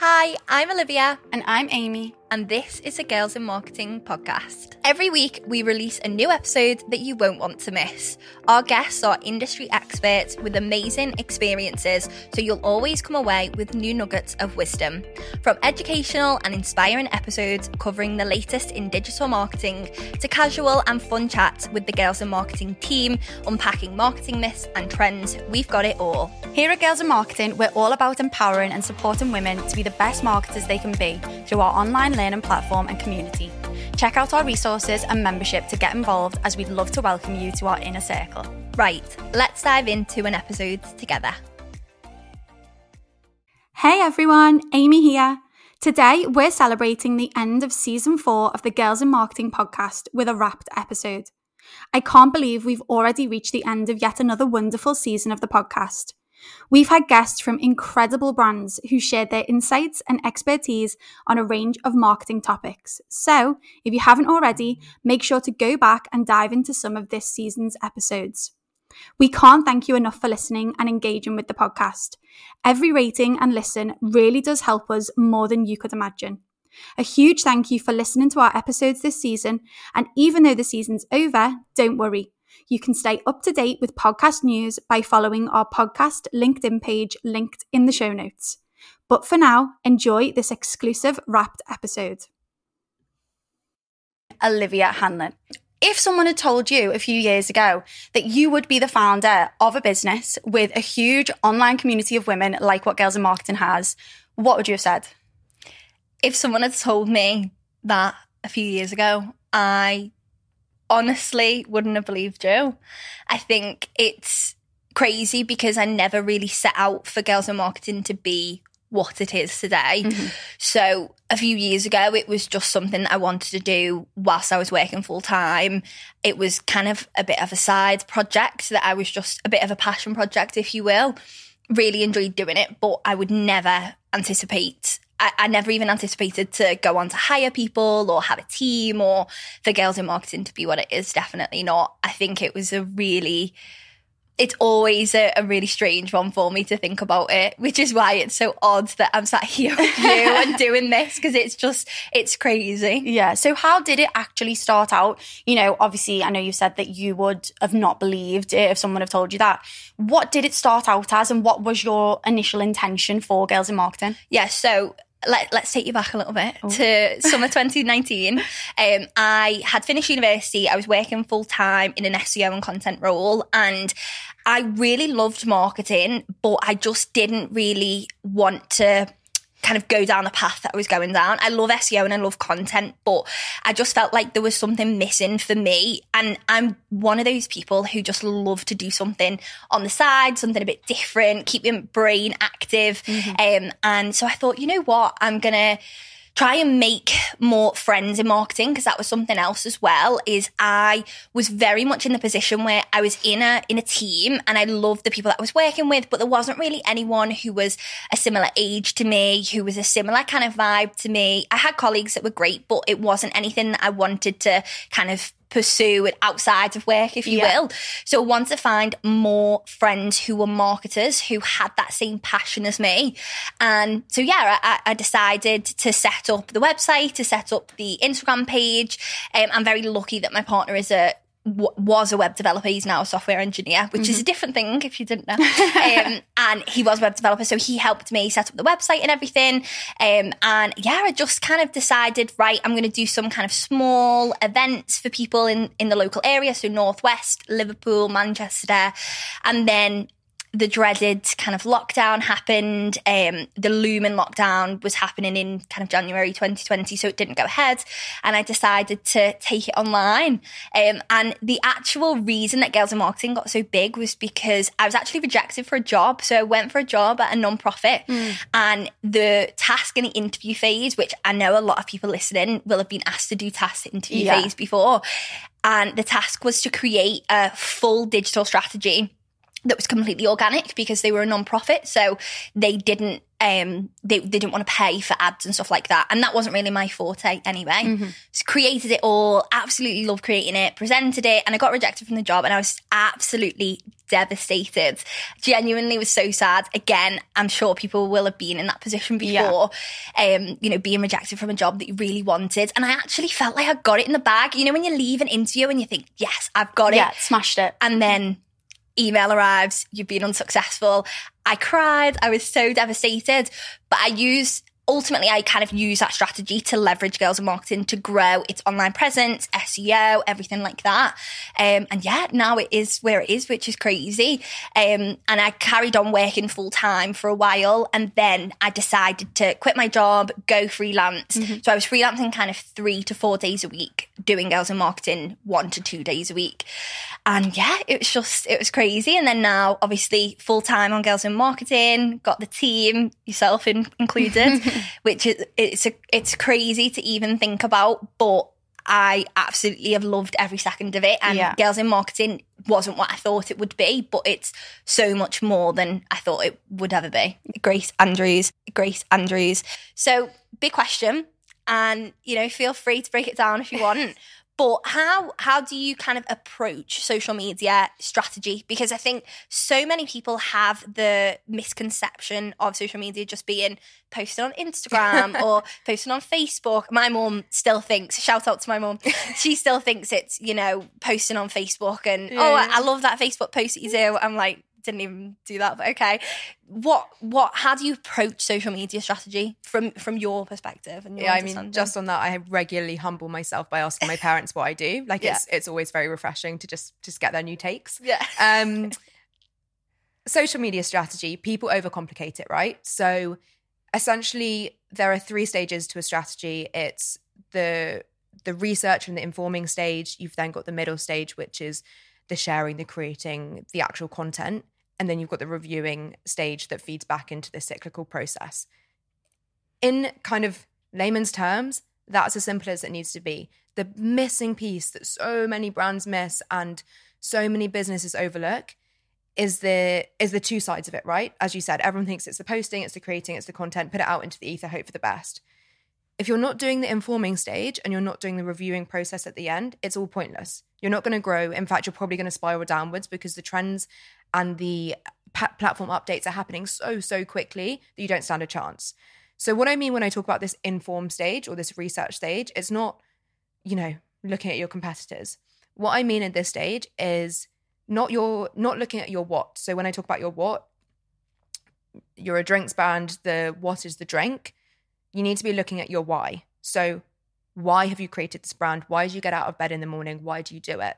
Hi, I'm Olivia. And I'm Amy. And this is a Girls in Marketing podcast. Every week, we release a new episode that you won't want to miss. Our guests are industry experts with amazing experiences, so you'll always come away with new nuggets of wisdom. From educational and inspiring episodes covering the latest in digital marketing to casual and fun chats with the Girls in Marketing team, unpacking marketing myths and trends, we've got it all. Here at Girls in Marketing, we're all about empowering and supporting women to be the best marketers they can be through our online learning platform and community. Check out our resources and membership to get involved as we'd love to welcome you to our inner circle. Right, let's dive into an episode together. Hey everyone, Amy here. Today, we're celebrating the end of season four of the Girls in Marketing podcast with a wrapped episode. I can't believe we've already reached the end of yet another wonderful season of the podcast. We've had guests from incredible brands who shared their insights and expertise on a range of marketing topics. So, if you haven't already, make sure to go back and dive into some of this season's episodes. We can't thank you enough for listening and engaging with the podcast. Every rating and listen really does help us more than you could imagine. A huge thank you for listening to our episodes this season. And even though the season's over, don't worry. You can stay up to date with podcast news by following our podcast LinkedIn page linked in the show notes. But for now, enjoy this exclusive wrapped episode. Olivia Hanlon. If someone had told you a few years ago that you would be the founder of a business with a huge online community of women like what Girls in Marketing has, what would you have said? If someone had told me that a few years ago, I honestly wouldn't have believed you. I think it's crazy because I never really set out for Girls in Marketing to be what it is today. Mm-hmm. So a few years ago, it was just something I wanted to do whilst I was working full time. It was kind of a bit of a side project that I was just a bit of a passion project, if you will. Really enjoyed doing it, but I would never anticipate I, I, never even anticipated to go on to hire people or have a team or for girls in marketing to be what it is. Definitely not. I think it was a really, it's always a, a, really strange one for me to think about it, which is why it's so odd that I'm sat here with you and doing this because it's just, it's crazy. Yeah. So, how did it actually start out? You know, obviously, I know you said that you would have not believed it if someone had told you that. What did it start out as, and what was your initial intention for Girls in Marketing? Yeah. So, let, us take you back a little bit oh. to summer 2019. Um, I had finished university. I was working full time in an SEO and content role, and I really loved marketing, but I just didn't really want to kind of go down the path that I was going down. I love SEO and I love content, but I just felt like there was something missing for me. And I'm one of those people who just love to do something on the side, something a bit different, keep your brain active. Mm-hmm. Um, and so I thought, you know what? I'm going to try and make more friends in marketing because that was something else as well is I was very much in the position where I was in a in a team and I loved the people that I was working with but there wasn't really anyone who was a similar age to me who was a similar kind of vibe to me. I had colleagues that were great but it wasn't anything that I wanted to kind of pursue it outside of work, if you yeah. will. So I want to find more friends who were marketers who had that same passion as me. And so, yeah, I, I decided to set up the website, to set up the Instagram page. Um, I'm very lucky that my partner is a was a web developer. He's now a software engineer, which mm-hmm. is a different thing if you didn't know. um, and he was a web developer, so he helped me set up the website and everything. Um, and yeah, I just kind of decided, right, I'm going to do some kind of small events for people in in the local area, so Northwest, Liverpool, Manchester, and then the dreaded kind of lockdown happened. Um, the looming lockdown was happening in kind of January 2020, so it didn't go ahead. And I decided to take it online. Um, and the actual reason that Girls in Marketing got so big was because I was actually rejected for a job. So I went for a job at a non-profit mm. and the task in the interview phase, which I know a lot of people listening will have been asked to do task interview yeah. phase before. And the task was to create a full digital strategy that was completely organic because they were a non-profit so they didn't um they, they didn't want to pay for ads and stuff like that and that wasn't really my forte anyway Mm-hmm. so created it all absolutely loved creating it presented it and i got rejected from the job and i was absolutely devastated genuinely was so sad again i'm sure people will have been in that position Yeah. before um you know being rejected from a job that you really wanted and i actually felt like i got it in the bag you know when you leave an interview and you think yes i've got it Yeah, smashed it. and then email arrives, you've been unsuccessful. I cried, I was so devastated, but I used ultimately I kind of use that strategy to leverage girls in marketing to grow its online presence, SEO, everything like that. Um, and yeah, now it is where it is, which is crazy. Um, and I carried on working full time for a while, and then I decided to quit my job, go freelance. So I was freelancing kind of three to four days a week, doing girls in marketing one to two days a week. And yeah, it was just, it was crazy. And then now, obviously, full time on Girls in Marketing, got the team, yourself in, included, which is, it's, a, it's crazy to even think about. But I absolutely have loved every second of it. And Yeah. Girls in Marketing wasn't what I thought it would be, but it's so much more than I thought it would ever be. Grace Andrews, Grace Andrews. So, big question. And, you know, feel free to break it down if you want. But how how do you kind of approach social media strategy? Because I think so many people have the misconception of social media just being posted on Instagram or posted on Facebook. My mom still thinks, shout out to my mom, she still thinks it's, you know, posting on Facebook and oh, I, I love that Facebook post that you do. I'm like, didn't even do that, but okay. What what how do you approach social media strategy from from your perspective and your Yeah, I mean, just on that, I regularly humble myself by asking my parents what I do. Like, it's it's always very refreshing to just just get their new takes. Yeah. Um, social media strategy, people overcomplicate it, right? So, essentially, there are three stages to a strategy. It's the the research and the informing stage. You've then got the middle stage, which is the sharing, the creating, the actual content, and then you've got the reviewing stage that feeds back into the cyclical process in kind of layman's terms, that's as simple as it needs to be. The missing piece that so many brands miss and so many businesses overlook is the is the two sides of it, right? As you said, everyone thinks it's the posting, it's the creating, it's the content, put it out into the ether, hope for the best. If you're not doing the informing stage and you're not doing the reviewing process at the end, it's all pointless. You're not going to grow. In fact, you're probably going to spiral downwards because the trends and the platform updates are happening so so quickly that you don't stand a chance. So what I mean when I talk about this inform stage or this research stage, it's not, you know, looking at your competitors. What I mean at this stage is not your not looking at your what. So when I talk about your what, you're a drinks brand, the what is the drink, you need to be looking at your why. So why have you created this brand? Why do you get out of bed in the morning? Why do you do it?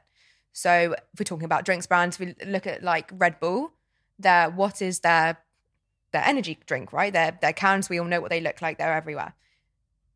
So if we're talking about drinks brands, we look at like Red Bull, their what is their their energy drink, right? Their their cans, we all know what they look like. They're everywhere.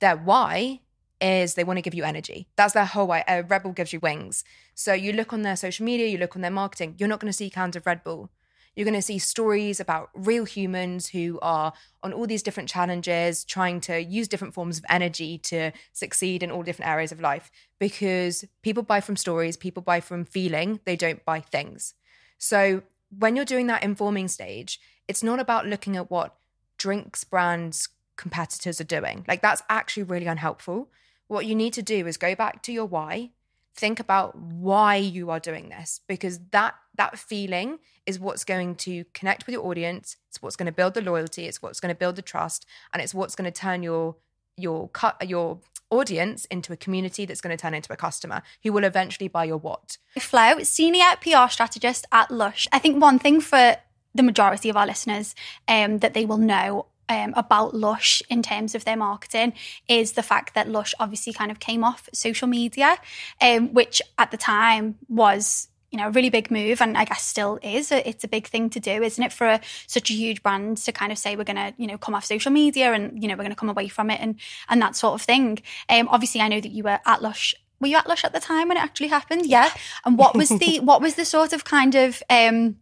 Their why is they want to give you energy. That's their whole why. Uh, Red Bull gives you wings. So you look on their social media, you look on their marketing. You're not going to see cans of Red Bull. You're going to see stories about real humans who are on all these different challenges, trying to use different forms of energy to succeed in all different areas of life. Because people buy from stories, people buy from feeling, they don't buy things. So when you're doing that informing stage, it's not about looking at what drinks brands competitors are doing. Like that's actually really unhelpful. What you need to do is go back to your why, think about why you are doing this because that that feeling is what's going to connect with your audience, it's what's going to build the loyalty, it's what's going to build the trust and it's what's going to turn your your cut your audience into a community that's going to turn into a customer who will eventually buy your what. Flo, senior PR strategist at Lush. I think one thing for the majority of our listeners um, that they will know um, about Lush in terms of their marketing is the fact that Lush obviously kind of came off social media, um, which at the time was you know a really big move and i guess still is. It's a big thing to do isn't it for a, such a huge brand to kind of say we're going to you know come off social media and you know we're going to come away from it and and that sort of thing. Um obviously i know that you were at lush. Were you at lush at the time when it actually happened? Yeah. And what was the what was the sort of kind of um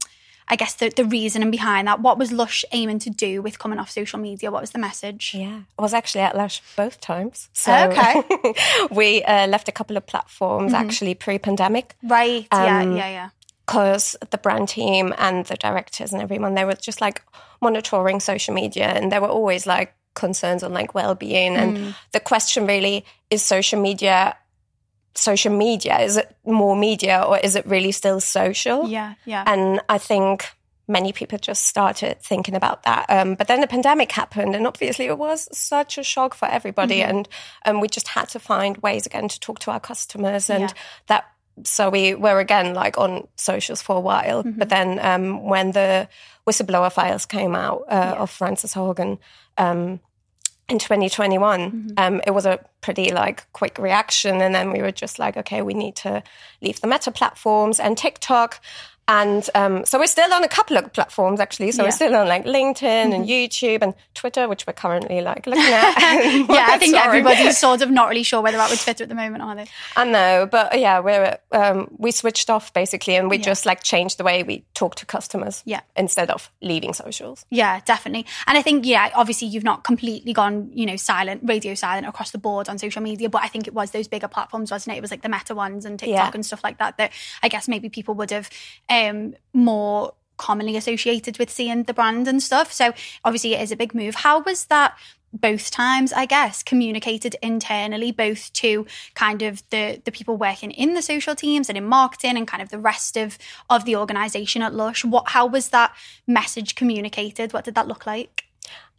I guess the, the reasoning behind that. What was Lush aiming to do with coming off social media? What was the message? Yeah, I was actually at Lush both times. So Okay. we uh, left a couple of platforms actually pre-pandemic. Right. yeah. Um, Yeah. Yeah. because the brand team and the directors and everyone they were just like monitoring social media and there were always like concerns on like well-being and the question really is social media social media is it more media or is it really still social Yeah, yeah. and I think many people just started thinking about that. Um, but then the pandemic happened, and obviously it was such a shock for everybody, Mm-hmm. and and we just had to find ways again to talk to our customers, and Yeah. that. So we were again like on socials for a while, Mm-hmm. but then um, when the whistleblower files came out uh, of Frances Haugen. Um, in 2021 Mm-hmm. um, it was a pretty like quick reaction and then we were just like okay we need to leave the meta platforms and tiktok and um, so we're still on a couple of platforms actually so Yeah. we're still on like linkedin and youtube and twitter which we're currently like looking at yeah, I think everybody's sort of not really sure whether that would fit at the moment, are they? I know, but yeah, we're um, we switched off basically, and we just like changed the way we talk to customers. Yeah. instead of leaving socials. Yeah, definitely. And I think, yeah, obviously you've not completely gone, you know, silent, radio silent across the board on social media, but I think it was those bigger platforms, wasn't it? It was like the meta ones and TikTok Yeah. and stuff like that, that I guess maybe people would have um, Um, more commonly associated with seeing the brand and stuff. So obviously it is a big move. How was that? both times i guess communicated internally both to kind of the the people working in the social teams and in marketing and kind of the rest of of the organization at lush what how was that message communicated what did that look like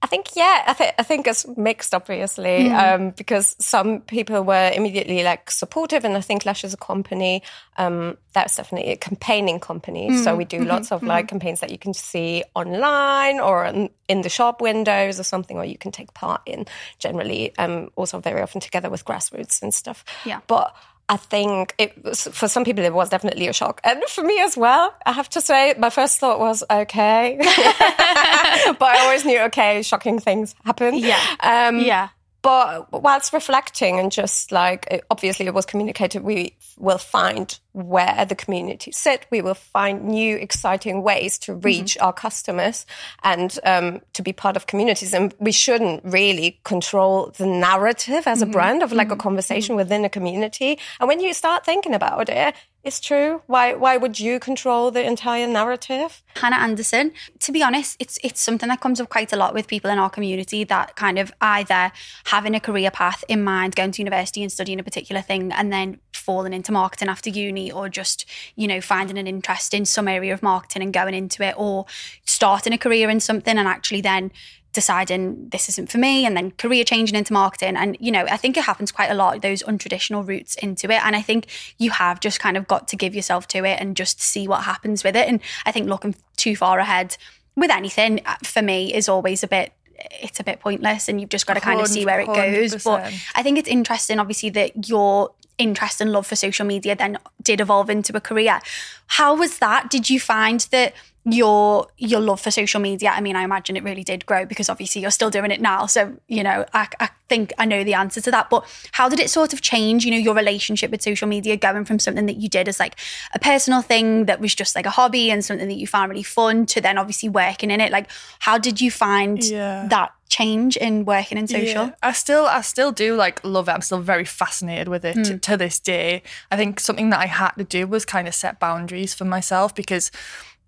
I think yeah, I, th- I think it's mixed, obviously, um, because some people were immediately like supportive, and I think Lush is a company um, that's definitely a campaigning company. So we do lots of like campaigns that you can see online or in, in the shop windows or something, or you can take part in. Generally, um, also very often together with grassroots and stuff. Yeah. but. I think it was, for some people it was definitely a shock, and for me as well. I have to say, my first thought was okay, but I always knew okay, shocking things happen. Yeah. um, yeah But whilst reflecting and just like obviously it was communicated, we will find where the community sit. We will find new exciting ways to mm-hmm. reach our customers and um, to be part of communities. And we shouldn't really control the narrative as a mm-hmm. brand of like a mm-hmm. conversation within a community. And when you start thinking about it, it's true. Why why would you control the entire narrative? Hannah Anderson. To be honest, it's it's something that comes up quite a lot with people in our community that kind of either having a career path in mind, going to university and studying a particular thing, and then falling into marketing after uni, or just you know finding an interest in some area of marketing and going into it, or starting a career in something and actually then deciding this isn't for me and then career changing into marketing. And you know i think it happens quite a lot those untraditional routes into it. And i think you have just kind of got to give yourself to it and just see what happens with it. And i think looking too far ahead with anything uh, for me is always a bit it's a bit pointless and you've just got to kind of see where it goes. But 100%. i think it's interesting obviously that your interest and love for social media then did evolve into a career. How was that? Did you find that your your love for social media i mean i imagine it really did grow because obviously you're still doing it now. So you know I, I think i know the answer to that but how did it sort of change you know your relationship with social media going from something that you did as like a personal thing that was just like a hobby and something that you found really fun to then obviously working in it? Like how did you find Yeah. that change in working in social Yeah. I still I still do like love it. I'm still very fascinated with it to, mm. to this day. I think something that I had to do was kind of set boundaries for myself because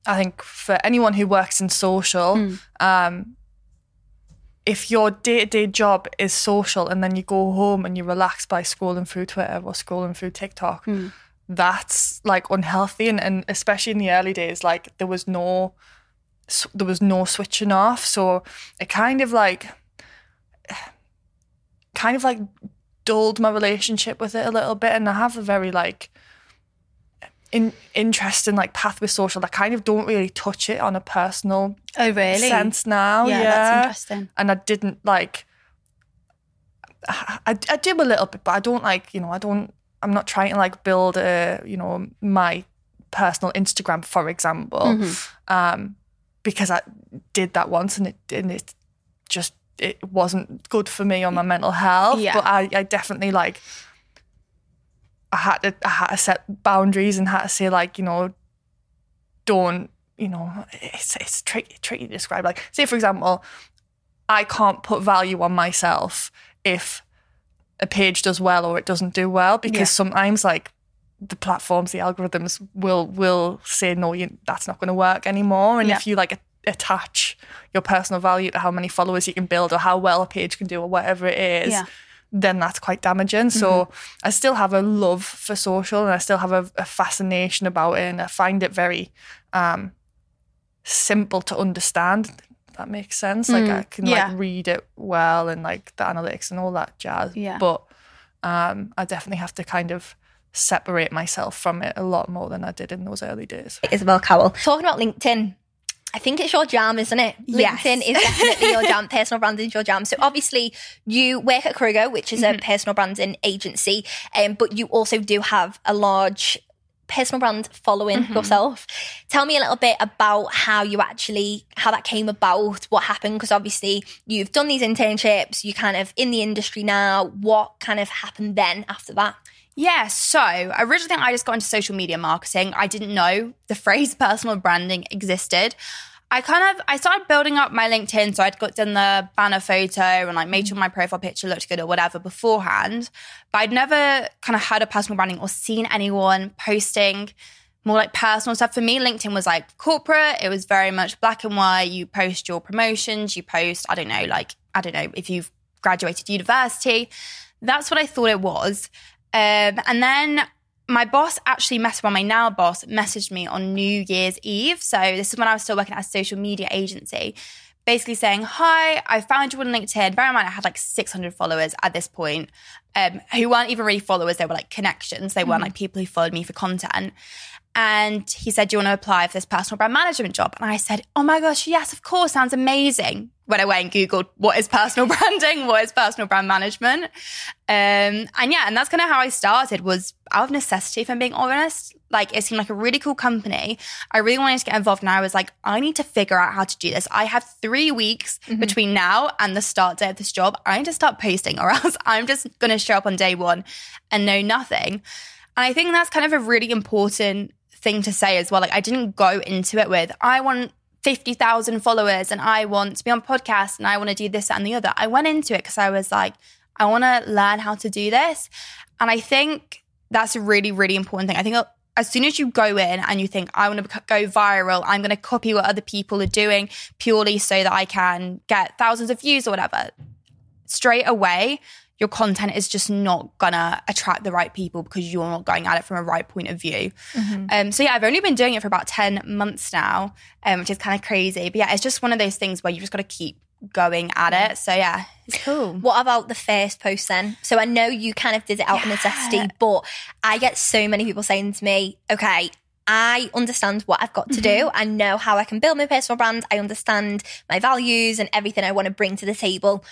I think for anyone who works in social, mm. um, if your day to day job is social and then you go home and you relax by scrolling through Twitter or scrolling through TikTok, mm. that's like unhealthy. And, and especially in the early days, like there was no there was no switching off. So it kind of like kind of like dulled my relationship with it a little bit and I have a very like in interesting like path with social that kind of don't really touch it on a personal oh really sense now. yeah, Yeah, that's interesting And I didn't like I, I I do a little bit, but I don't like, you know, I don't I'm not trying to like build a, you know, my personal Instagram, for example. Mm-hmm. Um, because I did that once and it and it just it wasn't good for me on my mental health. Yeah. But I, I definitely like I had to I had to set boundaries and had to say like, you know, don't, you know, it's it's tricky tricky to describe. Like, say for example, I can't put value on myself if a page does well or it doesn't do well because Yeah. sometimes like the platforms, the algorithms will will say no, you, that's not going to work anymore. And Yeah. if you like a- attach your personal value to how many followers you can build or how well a page can do or whatever it is, Yeah. then that's quite damaging. So I still have a love for social and I still have a, a fascination about it, and I find it very um, simple to understand. That makes sense. Like I can yeah. like read it well and like the analytics and all that jazz. Yeah. But um, I definitely have to kind of separate myself from it a lot more than I did in those early days. Isabel Cowell. Talking about LinkedIn, I think it's your jam, isn't it? Yes. LinkedIn is definitely your jam. Personal branding is your jam. So obviously, you work at Kruger, which is a personal branding agency, um, but you also do have a large personal brand following mm-hmm. yourself. Tell me a little bit about how you actually how that came about, what happened because obviously you've done these internships, you kind of in the industry now. What kind of happened then after that? Yeah, so originally I just got into social media marketing. I didn't know the phrase personal branding existed. I kind of I started building up my LinkedIn, so I'd got done the banner photo and like made sure my profile picture looked good or whatever beforehand. But I'd never kind of heard of personal branding or seen anyone posting more like personal stuff. For me, LinkedIn was like corporate. It was very much black and white. You post your promotions, you post, I don't know, like, I don't know, if you've graduated university. That's what I thought it was. Um, and then my boss actually messaged, well, my now boss messaged me on New Year's Eve. So this is when I was still working at a social media agency, basically saying, Hi, I found you on LinkedIn. Bear in mind, I had like 600 followers at this point, um, who weren't even really followers. They were like connections. They weren't like people who followed me for content. And he said, Do you want to apply for this personal brand management job? And I said, Oh my gosh, yes, of course, sounds amazing. When I went and Googled what is personal branding, what is personal brand management. Um, and yeah, and that's kind of how I started was out of necessity, if I'm being honest. Like it seemed like a really cool company. I really wanted to get involved and I was like, I need to figure out how to do this. I have three weeks mm-hmm. between now and the start day of this job. I need to start posting or else I'm just going to show up on day one and know nothing. And I think that's kind of a really important thing to say as well. Like I didn't go into it with, I want 50,000 followers and I want to be on podcast and I want to do this that, and the other. I went into it because I was like, I want to learn how to do this. And I think that's a really, really important thing. I think as soon as you go in and you think, I want to go viral, I'm going to copy what other people are doing purely so that I can get thousands of views or whatever, straight away, your content is just not gonna attract the right people because you're not going at it from a right point of view. Um, so yeah, I've only been doing it for about ten months now, um, which is kind of crazy. But yeah, it's just one of those things where you just got to keep going at it. So yeah, it's cool. What about the first post then? So I know you kind of did it out of necessity, but I get so many people saying to me, okay, I understand what I've got to do. Mm-hmm. I know how I can build my personal brand. I understand my values and everything I want to bring to the table.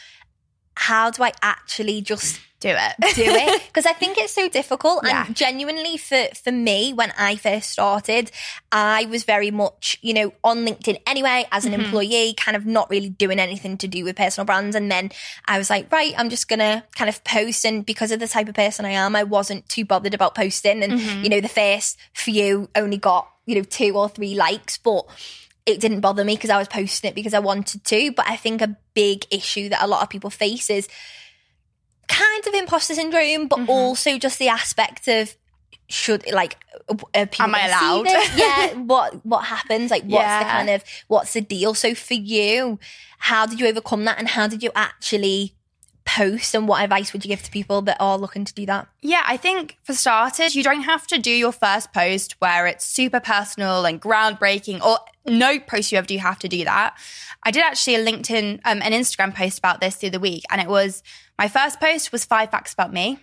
How do I actually just Do it. do it because I think it's so difficult. Yeah. And genuinely, for for me, when I first started, I was very much, you know, on LinkedIn anyway as an Mm-hmm. employee, kind of not really doing anything to do with personal brands. And then I was like, right, I'm just gonna kind of post. And because of the type of person I am, I wasn't too bothered about posting. And Mm-hmm. you know, the first few only got you know two or three likes, but it didn't bother me because I was posting it because I wanted to. But I think a big issue that a lot of people face is kind of imposter syndrome, but also just the aspect of should like are people Am I allowed? yeah what what happens? Like what's the kind of what's the deal? So for you how did you overcome that and how did you actually post and what advice would you give to people that are looking to do that? Yeah, I think for starters, you don't have to do your first post where it's super personal and groundbreaking, or no post you ever do have to do that. I did actually a LinkedIn, um, an Instagram post about this through the other week, and it was my first post was five facts about me.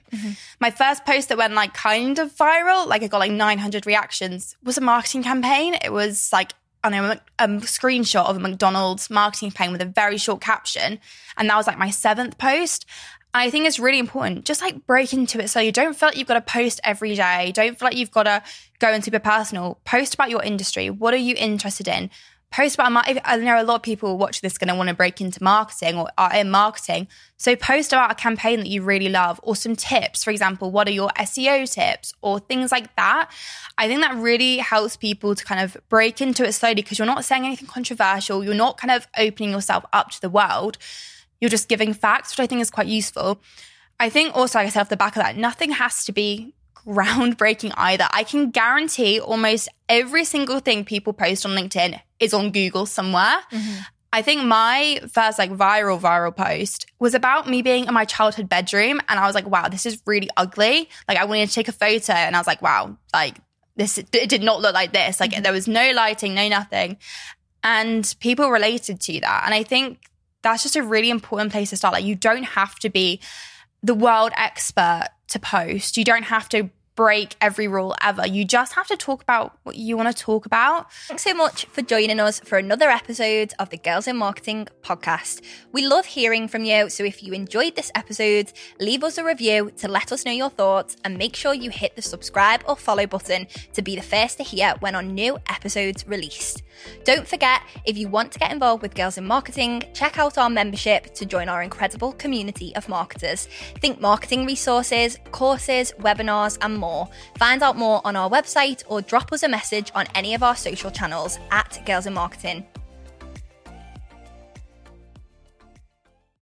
My first post that went like kind of viral, like I got like 900 reactions, was a marketing campaign. It was like I know, a screenshot of a McDonald's marketing campaign with a very short caption. And that was like my seventh post. I think it's really important. Just like break into it so you don't feel like you've got to post every day. Don't feel like you've got to go in super personal. Post about your industry. What are you interested in? Post about, I know a lot of people watch this going to want to break into marketing or are in marketing. So post about a campaign that you really love or some tips. For example, what are your SEO tips or things like that? I think that really helps people to kind of break into it slowly because you're not saying anything controversial. You're not kind of opening yourself up to the world you're just giving facts, which I think is quite useful. I think also, like I said off the back of that, nothing has to be groundbreaking either. I can guarantee almost every single thing people post on LinkedIn is on Google somewhere. Mm-hmm. I think my first like viral viral post was about me being in my childhood bedroom and I was like, wow, this is really ugly. Like I wanted to take a photo and I was like, wow, like this it did not look like this. Like mm-hmm. there was no lighting, no nothing. And people related to that. And I think that's just a really important place to start. Like you don't have to be the world expert to post. You don't have to break every rule ever. You just have to talk about what you want to talk about. Thanks so much for joining us for another episode of the Girls in Marketing podcast. We love hearing from you, so if you enjoyed this episode, leave us a review to let us know your thoughts and make sure you hit the subscribe or follow button to be the first to hear when our new episodes released. Don't forget, if you want to get involved with Girls in Marketing, check out our membership to join our incredible community of marketers. Think marketing resources, courses, webinars, and more. Find out more on our website or drop us a message on any of our social channels at Girls in Marketing.